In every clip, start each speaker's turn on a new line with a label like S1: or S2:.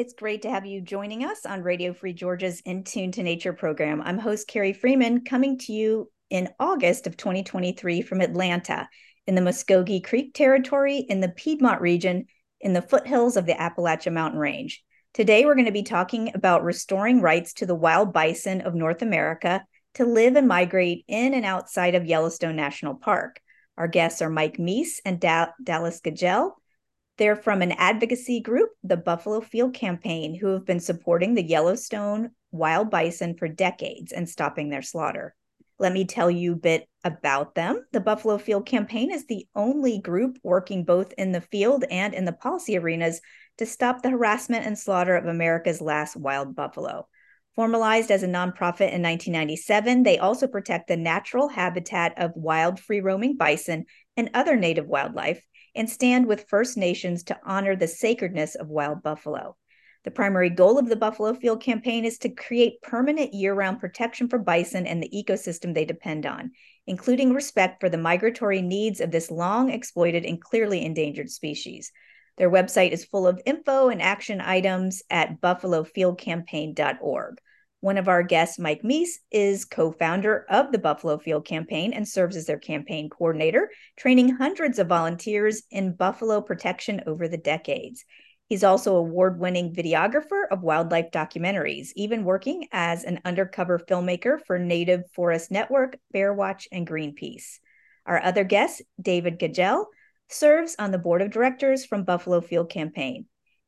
S1: It's great to have you joining us on Radio Free Georgia's In Tune to Nature program. I'm host Carrie Freeman, coming to you in August of 2023 from Atlanta in the Muskogee Creek Territory in the Piedmont region in the foothills of the Appalachian Mountain Range. Today, we're going to be talking about restoring rights to the wild bison of North America to live and migrate in and outside of Yellowstone National Park. Our guests are Mike Mease and da- Dallas Gudgell. They're from an advocacy group, the Buffalo Field Campaign, who have been supporting the Yellowstone wild bison for decades and stopping their slaughter. Let me tell you a bit about them. The Buffalo Field Campaign is the only group working both in the field and in the policy arenas to stop the harassment and slaughter of America's last wild buffalo. Formalized as a nonprofit in 1997, they also protect the natural habitat of wild free roaming bison and other native wildlife and stand with First Nations to honor the sacredness of wild buffalo. The primary goal of the Buffalo Field campaign is to create permanent year round protection for bison and the ecosystem they depend on, including respect for the migratory needs of this long exploited and clearly endangered species. Their website is full of info and action items at buffalofieldcampaign.org. One of our guests, Mike Mease, is co founder of the Buffalo Field Campaign and serves as their campaign coordinator, training hundreds of volunteers in buffalo protection over the decades. He's also award winning videographer of wildlife documentaries, even working as an undercover filmmaker for Native Forest Network, Bearwatch, and Greenpeace. Our other guest, David Gudgell, serves on the board of directors from Buffalo Field Campaign.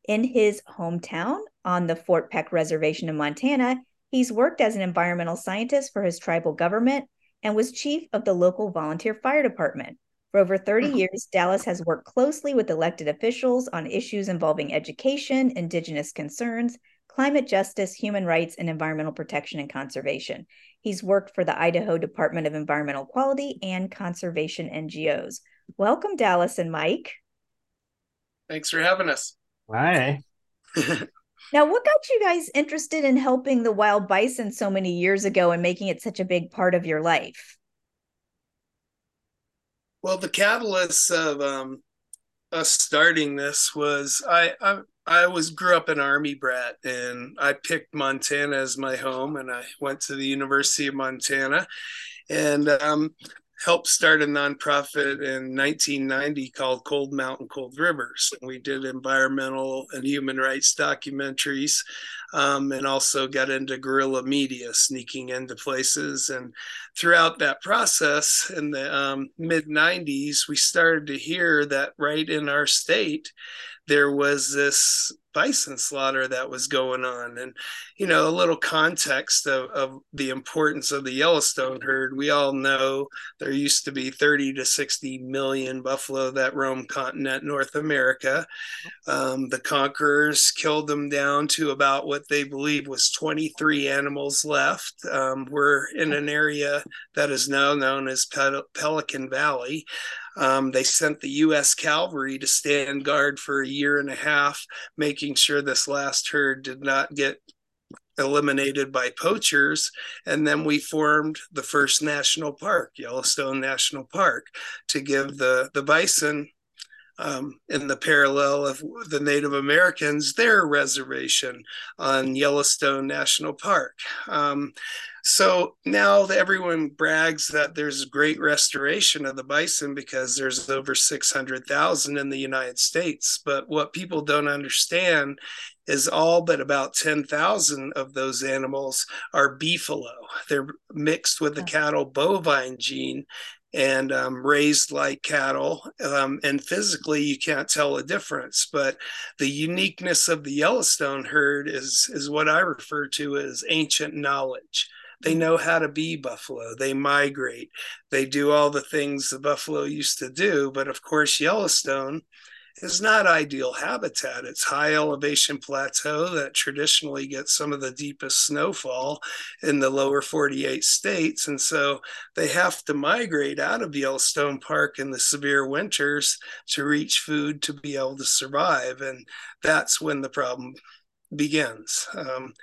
S1: In his hometown on the Fort Peck Reservation in Montana, he's worked as an environmental scientist for his tribal government and was chief of the local volunteer fire department. For over 30 mm-hmm. years, Dallas has worked closely with elected officials on issues involving education, Indigenous concerns, climate justice, human rights, and environmental protection and conservation. He's worked for the Idaho Department of Environmental Quality and conservation NGOs. Welcome, Dallas and Mike.
S2: Thanks for having us.
S3: Hi.
S1: now, what got you guys interested in helping the wild bison so many years ago and making it such a big part of your life?
S2: Well, the catalyst of um, us starting this was I, I I was grew up an army brat and I picked Montana as my home and I went to the University of Montana and um, helped start a nonprofit in 1990 called Cold Mountain Cold Rivers. We did environmental and human rights documentaries um, and also got into guerrilla media, sneaking into places. And throughout that process in the um, mid 90s, we started to hear that right in our state, there was this bison slaughter that was going on. And you know a little context of, of the importance of the yellowstone herd. We all know there used to be 30 to 60 million buffalo that roam continent north america. Um, the conquerors killed them down to about what they believe was 23 animals left. Um, we're in an area that is now known as Pel- pelican valley um, they sent the U.S. cavalry to stand guard for a year and a half, making sure this last herd did not get eliminated by poachers. And then we formed the first national park, Yellowstone National Park, to give the, the bison um, in the parallel of the Native Americans, their reservation on Yellowstone National Park. Um, so now everyone brags that there's great restoration of the bison because there's over 600,000 in the United States. But what people don't understand is all but about 10,000 of those animals are beefalo. They're mixed with the cattle bovine gene and um, raised like cattle. Um, and physically, you can't tell a difference. But the uniqueness of the Yellowstone herd is, is what I refer to as ancient knowledge. They know how to be buffalo. They migrate. They do all the things the buffalo used to do. But of course, Yellowstone is not ideal habitat. It's high elevation plateau that traditionally gets some of the deepest snowfall in the lower 48 states. And so they have to migrate out of Yellowstone Park in the severe winters to reach food to be able to survive. And that's when the problem begins. Um,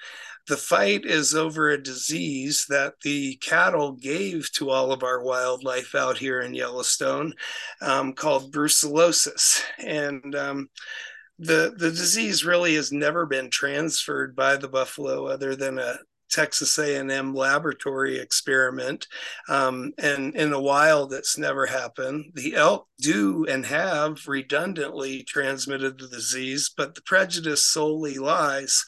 S2: the fight is over a disease that the cattle gave to all of our wildlife out here in Yellowstone um, called brucellosis. And um, the the disease really has never been transferred by the buffalo other than a Texas A&M laboratory experiment, um, and in the wild, it's never happened. The elk do and have redundantly transmitted the disease, but the prejudice solely lies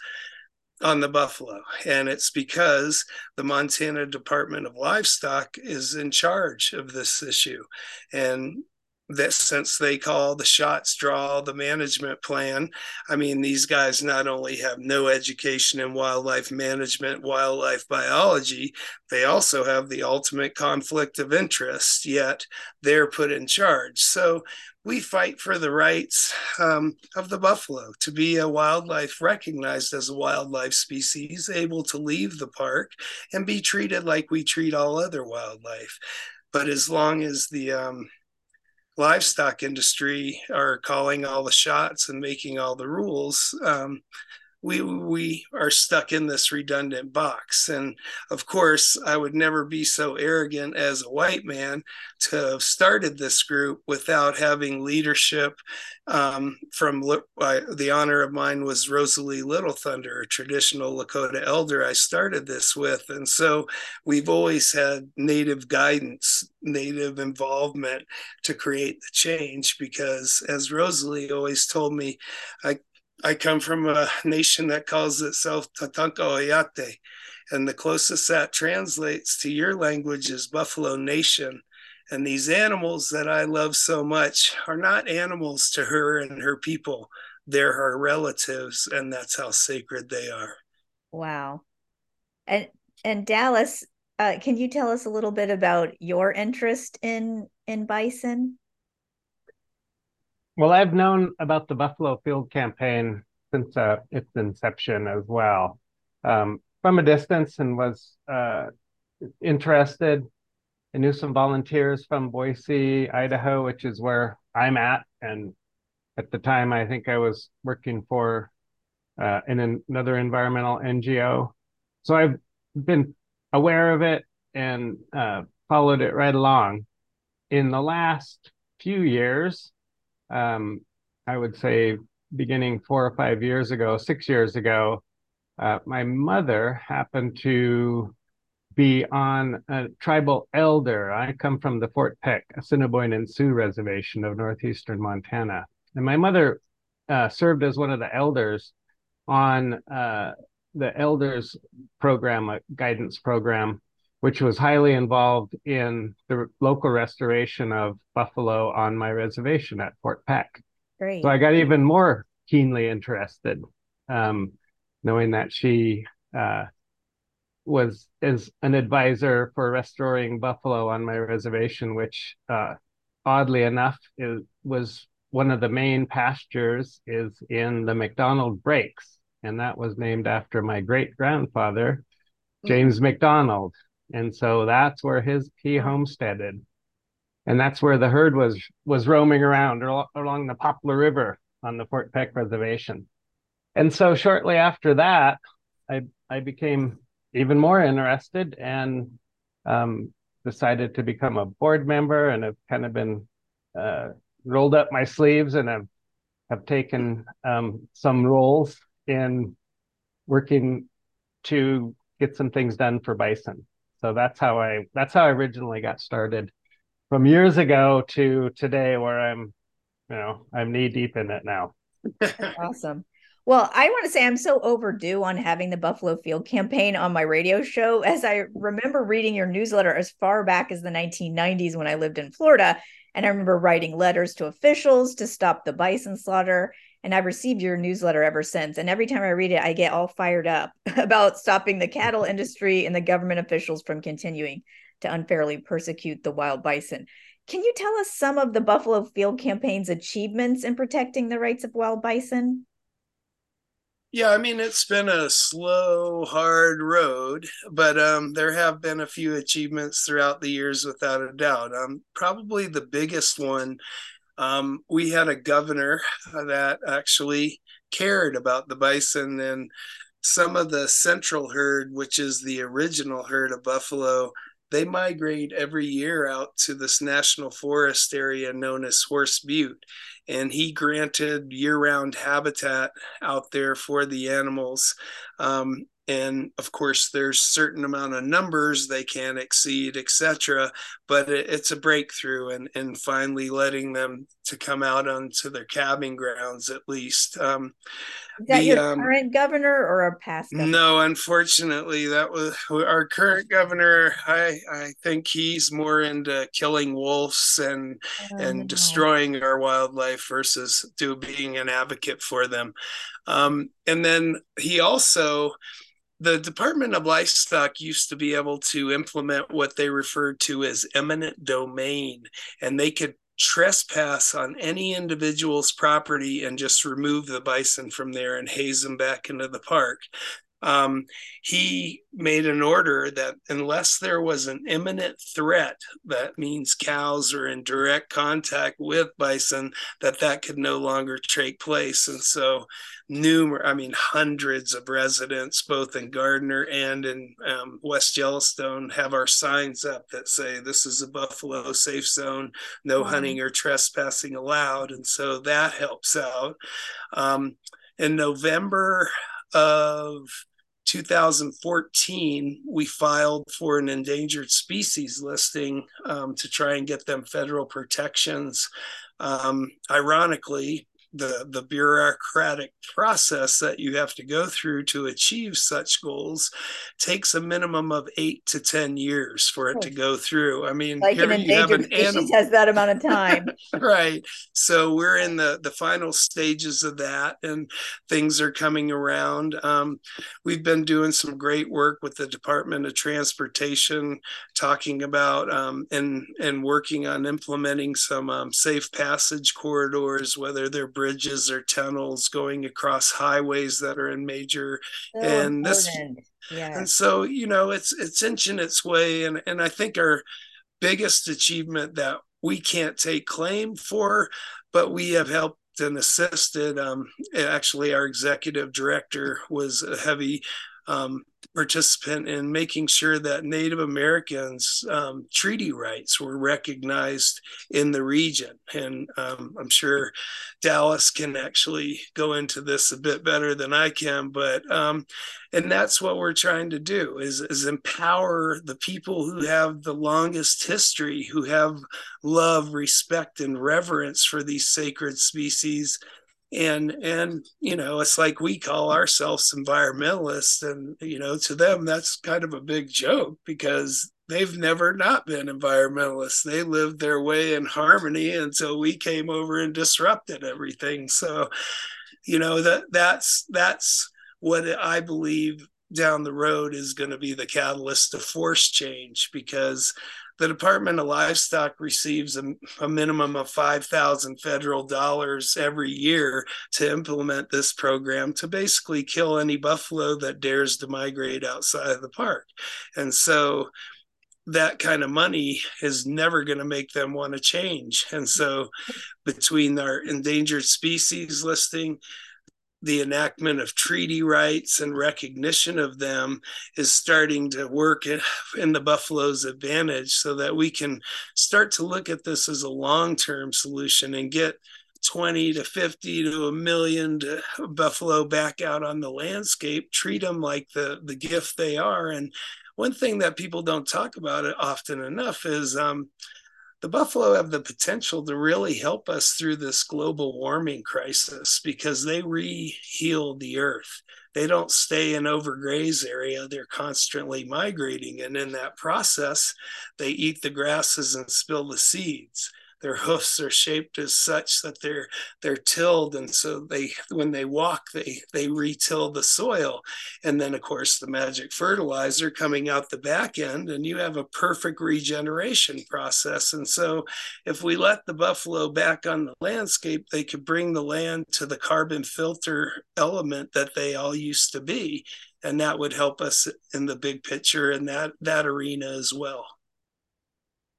S2: on the buffalo. And it's because the Montana Department of Livestock is in charge of this issue. And that since they call the shots, draw the management plan. I mean, these guys not only have no education in wildlife management, wildlife biology, they also have the ultimate conflict of interest, yet they're put in charge. So we fight for the rights um, of the buffalo to be a wildlife recognized as a wildlife species, able to leave the park and be treated like we treat all other wildlife. But as long as the um, livestock industry are calling all the shots and making all the rules, um, we we are stuck in this redundant box. And of course i would never be so arrogant as a white man to have started this group without having leadership um, from uh, the honor of mine was rosalie little thunder a traditional lakota elder i started this with. And so we've always had native guidance native involvement to create the change because as rosalie always told me i I come from a nation that calls itself Tatanka Oyate, and the closest that translates to your language is Buffalo Nation. And these animals that I love so much are not animals to her and her people. They're her relatives, and that's how sacred they are.
S1: Wow. And and Dallas, uh, can you tell us a little bit about your interest in in bison?
S3: Well, I've known about the Buffalo Field campaign since uh, its inception as well, um, from a distance, and was uh, interested. I knew some volunteers from Boise, Idaho, which is where I'm at, and at the time, I think I was working for uh, in another environmental NGO. So I've been aware of it and uh, followed it right along. In the last few years, um, I would say beginning four or five years ago, six years ago, uh, my mother happened to be on a tribal elder. I come from the Fort Peck, Assiniboine and Sioux Reservation of northeastern Montana. And my mother uh, served as one of the elders on uh, the elders program, a guidance program, which was highly involved in the local restoration of buffalo on my reservation at Fort Peck. Great. So I got even more keenly interested, um, knowing that she uh, was is an advisor for restoring buffalo on my reservation, which uh, oddly enough is, was one of the main pastures is in the McDonald Breaks, and that was named after my great grandfather, mm. James mm-hmm. McDonald, and so that's where his he homesteaded and that's where the herd was was roaming around along the Poplar River on the Fort Peck Reservation. And so shortly after that, I I became even more interested and um, decided to become a board member, and have kind of been uh, rolled up my sleeves and have have taken um, some roles in working to get some things done for bison. So that's how I that's how I originally got started from years ago to today where I'm, you know, I'm knee deep in it now.
S1: awesome. Well, I want to say I'm so overdue on having the Buffalo Field campaign on my radio show. As I remember reading your newsletter as far back as the 1990s when I lived in Florida. And I remember writing letters to officials to stop the bison slaughter. And I've received your newsletter ever since. And every time I read it, I get all fired up about stopping the cattle industry and the government officials from continuing to unfairly persecute the wild bison. Can you tell us some of the Buffalo Field campaign's achievements in protecting the rights of wild bison?
S2: Yeah, I mean it's been a slow, hard road, but um, there have been a few achievements throughout the years, without a doubt. Um, probably the biggest one, um, we had a governor that actually cared about the bison and some of the central herd, which is the original herd of buffalo they migrate every year out to this national forest area known as Horse Butte. And he granted year round habitat out there for the animals. Um, and of course there's certain amount of numbers they can't exceed etc but it, it's a breakthrough and and finally letting them to come out onto their calving grounds at least um,
S1: is that the, your um, current governor or a past governor?
S2: no unfortunately that was our current governor i i think he's more into killing wolves and oh, and no. destroying our wildlife versus do being an advocate for them um, and then he also the Department of Livestock used to be able to implement what they referred to as eminent domain, and they could trespass on any individual's property and just remove the bison from there and haze them back into the park um, he made an order that unless there was an imminent threat, that means cows are in direct contact with bison, that that could no longer take place. And so, numerous, I mean, hundreds of residents, both in Gardiner and in um, West Yellowstone, have our signs up that say this is a buffalo safe zone, no wow. hunting or trespassing allowed. And so that helps out. Um, in November of 2014, we filed for an endangered species listing um, to try and get them federal protections. Um, ironically, the the bureaucratic process that you have to go through to achieve such goals takes a minimum of eight to ten years for it to go through. I mean,
S1: like an endangered an species animal. has that amount of time,
S2: right? So we're in the the final stages of that, and things are coming around. Um, we've been doing some great work with the Department of Transportation, talking about um, and and working on implementing some um, safe passage corridors, whether they're bridges or tunnels going across highways that are in major so and this yes. and so you know it's it's inching its way and and i think our biggest achievement that we can't take claim for but we have helped and assisted um, actually our executive director was a heavy um, participant in making sure that Native Americans' um, treaty rights were recognized in the region. And um, I'm sure Dallas can actually go into this a bit better than I can, but um, and that's what we're trying to do is, is empower the people who have the longest history, who have love, respect, and reverence for these sacred species and and you know it's like we call ourselves environmentalists and you know to them that's kind of a big joke because they've never not been environmentalists. They lived their way in harmony until we came over and disrupted everything. So you know that that's that's what i believe down the road is going to be the catalyst to force change because the Department of Livestock receives a, a minimum of 5,000 federal dollars every year to implement this program to basically kill any buffalo that dares to migrate outside of the park. And so that kind of money is never going to make them want to change. And so between our endangered species listing, the enactment of treaty rights and recognition of them is starting to work in, the buffalo's advantage so that we can start to look at this as a long-term solution and get 20 to 50 to a million to buffalo back out on the landscape treat them like the the gift they are. And one thing that people don't talk about often enough is um, the buffalo have the potential to really help us through this global warming crisis because they re-heal the earth. They don't stay in overgraze area. They're constantly migrating. And in that process they eat the grasses and spill the seeds their hoofs are shaped as such that they're they're tilled. And so they when they walk they they retill the soil. And then of course the magic fertilizer coming out the back end and you have a perfect regeneration process. And so if we let the buffalo back on the landscape they could bring the land to the carbon filter element that they all used to be. And that would help us in the big picture in that that arena as well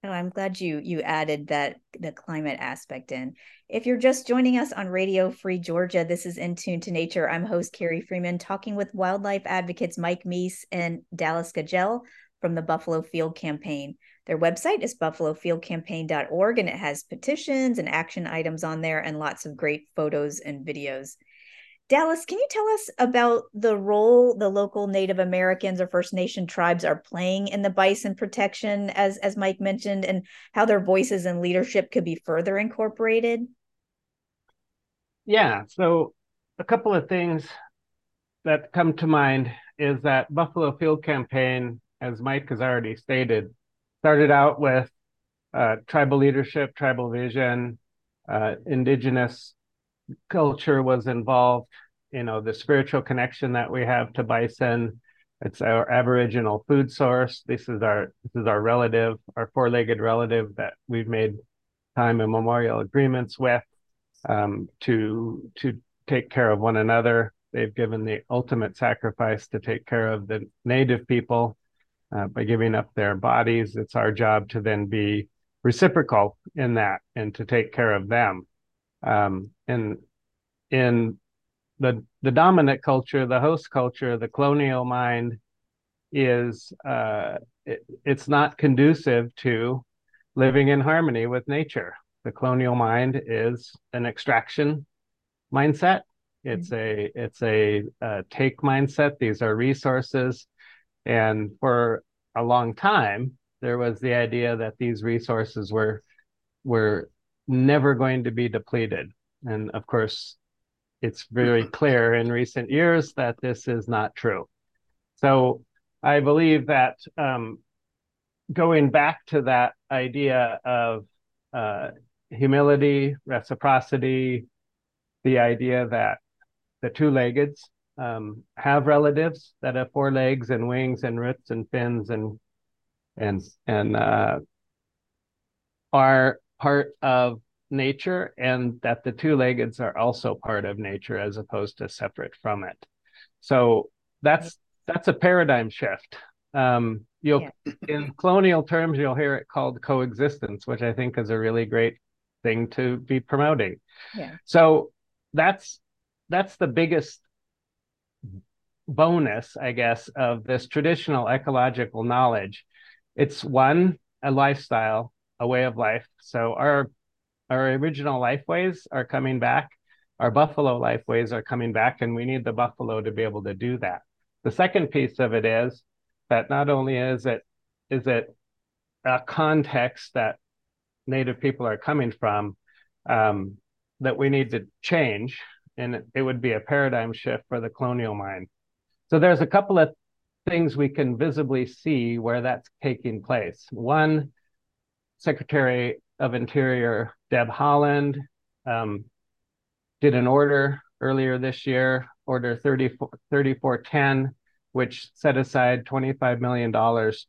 S1: Oh, I'm glad you you added that the climate aspect in. If you're just joining us on Radio Free Georgia, this is In Tune to Nature. I'm host Carrie Freeman talking with wildlife advocates Mike Mease and Dallas Gudgell from the Buffalo Field Campaign. Their website is buffalofieldcampaign.org and it has petitions and action items on there and lots of great photos and videos. Dallas, can you tell us about the role the local Native Americans or First Nation tribes are playing in the bison protection, as as Mike mentioned, and how their voices and leadership could be further incorporated?
S3: Yeah, so a couple of things that come to mind is that Buffalo Field Campaign, as Mike has already stated, started out with uh, tribal leadership, tribal vision, uh, indigenous culture was involved. You know, the spiritual connection that we have to bison. It's our Aboriginal food source. This is our this is our relative, our four-legged relative that we've made time immemorial agreements with um, to to take care of one another. They've given the ultimate sacrifice to take care of the native people uh, by giving up their bodies. It's our job to then be reciprocal in that and to take care of them. Um, and in the the dominant culture, the host culture, the colonial mind is uh, it, it's not conducive to living in harmony with nature. The colonial mind is an extraction mindset. It's a it's a, a take mindset. These are resources, and for a long time, there was the idea that these resources were were never going to be depleted. And of course, it's very clear in recent years that this is not true. So I believe that um, going back to that idea of uh, humility, reciprocity, the idea that the two-leggeds um, have relatives that have four legs and wings and roots and fins and and and uh, are part of nature and that the two-leggeds are also part of nature as opposed to separate from it. So that's that's a paradigm shift. Um, you'll yeah. in colonial terms you'll hear it called coexistence which i think is a really great thing to be promoting. Yeah. so that's that's the biggest bonus i guess of this traditional ecological knowledge. It's one a lifestyle a way of life. So our our original lifeways are coming back. Our buffalo lifeways are coming back, and we need the buffalo to be able to do that. The second piece of it is that not only is it is it a context that Native people are coming from um, that we need to change, and it, it would be a paradigm shift for the colonial mind. So there's a couple of things we can visibly see where that's taking place. One, Secretary of Interior Deb Haaland, um, did an order earlier this year, Order 34, 3410, which set aside $25 million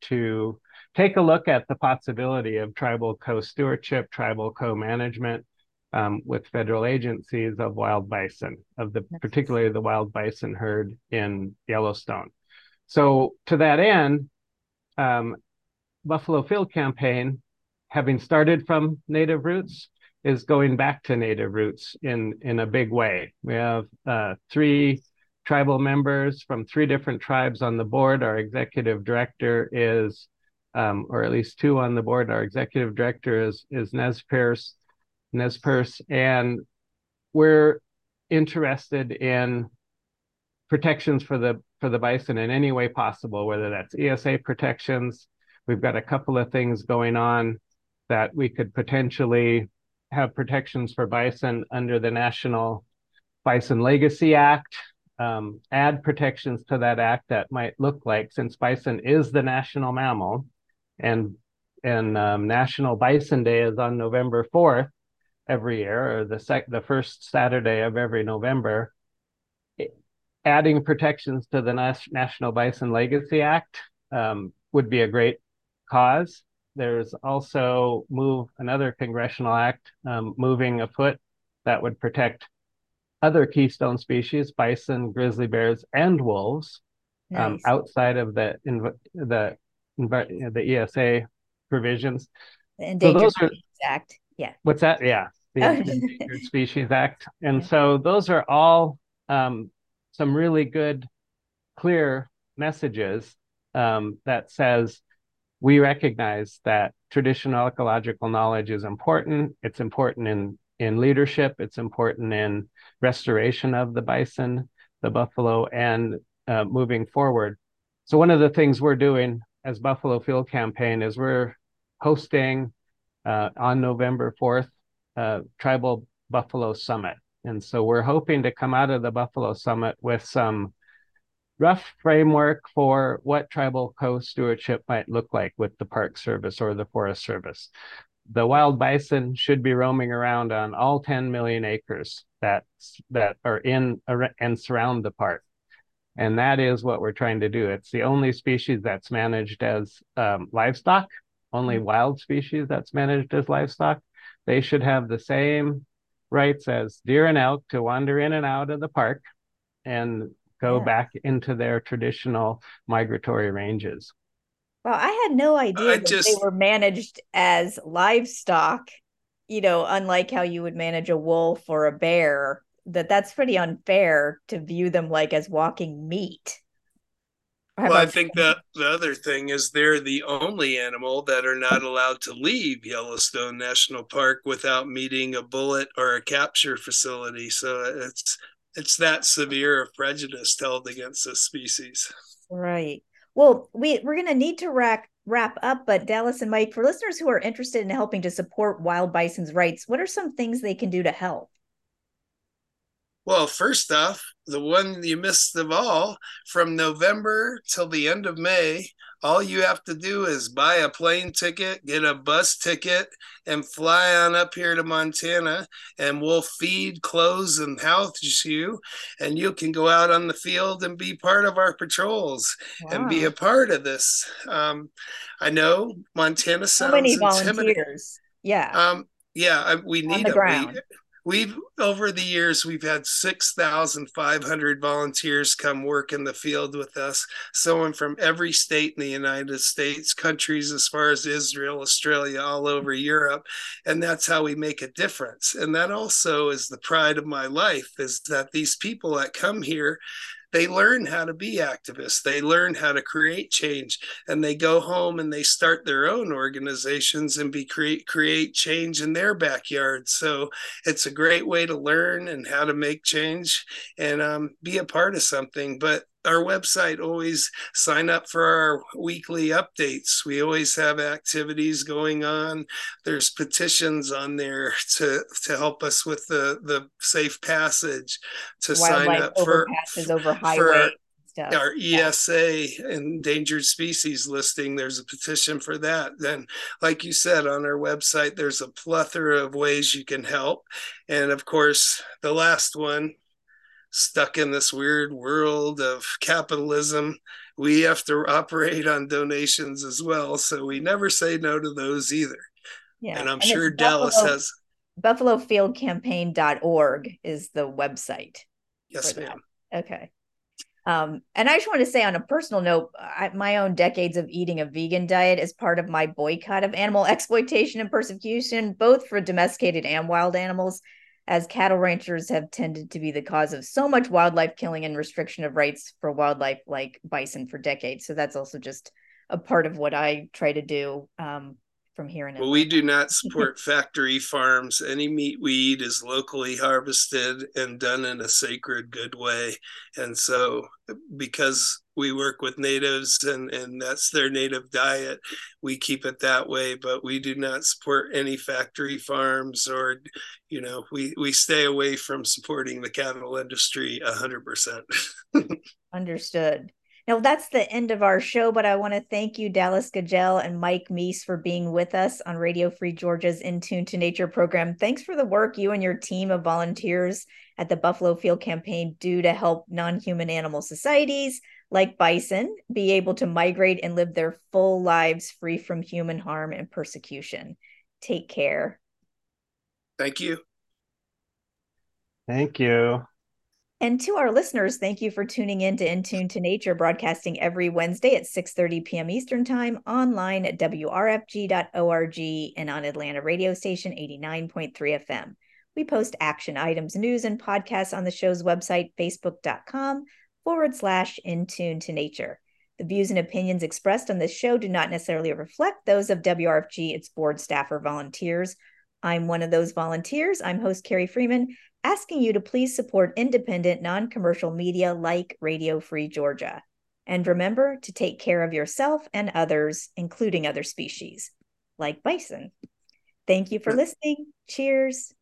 S3: to take a look at the possibility of tribal co-stewardship, tribal co-management um, with federal agencies of wild bison, of the particularly the wild bison herd in Yellowstone. So to that end, um, Buffalo Field Campaign having started from native roots, is going back to native roots in in a big way. We have uh, three tribal members from three different tribes on the board. Our executive director is, um, or at least two on the board. Our executive director is is Nez Perce, Nez Perce, and we're interested in protections for the for the bison in any way possible, whether that's ESA protections. We've got a couple of things going on that we could potentially have protections for bison under the National Bison Legacy Act, um, add protections to that act that might look like, since bison is the national mammal, and and um, National Bison Day is on November fourth every year, or the sec- the first Saturday of every November. Adding protections to the National Bison Legacy Act um, would be a great cause. There's also move another congressional act um, moving afoot that would protect other keystone species, bison, grizzly bears, and wolves, um, nice. um, outside of the the the ESA provisions.
S1: The Endangered so Species Act. Yeah.
S3: What's that? Yeah. The oh. Endangered Species Act. And so those are all um, some really good, clear messages um, that says we recognize that traditional ecological knowledge is important. It's important in in leadership. It's important in restoration of the bison, the buffalo, and uh, moving forward. So one of the things we're doing as Buffalo Field Campaign is we're hosting uh, on November 4th uh, Tribal Buffalo Summit. And so we're hoping to come out of the Buffalo Summit with some rough framework for what tribal co-stewardship might look like with the Park Service or the Forest Service. The wild bison should be roaming around on all 10 million acres that that are in and surround the park. And that is what we're trying to do. It's the only species that's managed as um, livestock, only mm-hmm. wild species that's managed as livestock. They should have the same rights as deer and elk to wander in and out of the park and go yeah. back into their traditional migratory ranges.
S1: Well, I had no idea that just... they were managed as livestock, you know, unlike how you would manage a wolf or a bear that that's pretty unfair to view them like as walking meat.
S2: Well, I think that the other thing is they're the only animal that are not allowed to leave Yellowstone National Park without meeting a bullet or a capture facility. So it's it's that severe of prejudice held against this species.
S1: Right. Well, we we're going to need to wrap wrap up, but Dallas and Mike, for listeners who are interested in helping to support wild bison's rights, what are some things they can do to help?
S2: Well, first off, the one you missed of all, from November till the end of May, all you have to do is buy a plane ticket, get a bus ticket, and fly on up here to Montana, and we'll feed, clothes, and house you, and you can go out on the field and be part of our patrols wow. and be a part of this. Um, I know Montana sounds so many volunteers.
S1: Yeah.
S2: Um, yeah, we need them we've over the years we've had 6500 volunteers come work in the field with us someone from every state in the united states countries as far as israel australia all over europe and that's how we make a difference. And that also is the pride of my life is that these people that come here they learn how to be activists. They learn how to create change and they go home and they start their own organizations and be create create change in their backyard. So it's a great way to learn and how to make change and um, be a part of something. But our website always sign up for our weekly updates we always have activities going on there's petitions on there to to help us with the the safe passage to Wildlife sign up for
S1: over highway
S2: stuff. our ESA yeah. endangered species listing. There's a petition for that. Then, like you said, on our website, there's a plethora of ways you can help. And of course, the last one stuck in this weird world of capitalism. We have to operate on donations as well. So we never say no to those either. Yeah. And I'm and sure Dallas Buffalo, has
S1: buffalofieldcampaign.org is the website.
S2: Yes, ma'am.
S1: Okay. Um, and I just want to say on a personal note, I, my own decades of eating a vegan diet as part of my boycott of animal exploitation and persecution, both for domesticated and wild animals as cattle ranchers have tended to be the cause of so much wildlife killing and restriction of rights for wildlife like bison for decades. So that's also just a part of what I try to do um, from here in
S2: well, we do not support factory farms. Any meat we eat is locally harvested and done in a sacred, good way. And so, because we work with natives and, and that's their native diet, we keep it that way. But we do not support any factory farms or, you know, we, we stay away from supporting the cattle industry 100%.
S1: Understood. Now, that's the end of our show, but I want to thank you, Dallas Gudgell and Mike Mease, for being with us on Radio Free Georgia's In Tune to Nature program. Thanks for the work you and your team of volunteers at the Buffalo Field Campaign do to help non human animal societies like bison be able to migrate and live their full lives free from human harm and persecution. Take care.
S2: Thank you.
S3: Thank you.
S1: And to our listeners, thank you for tuning in to In Tune to Nature, broadcasting every Wednesday at 6:30 p.m. Eastern Time, online at wrfg.org and on Atlanta radio station 89.3 FM. We post action items, news, and podcasts on the show's website, facebook.com forward slash in tune to nature. The views and opinions expressed on this show do not necessarily reflect those of WRFG, its board staff, or volunteers. I'm one of those volunteers. I'm host Carrie Freeman, asking you to please support independent, non commercial media like Radio Free Georgia. And remember to take care of yourself and others, including other species like bison. Thank you for listening. Cheers.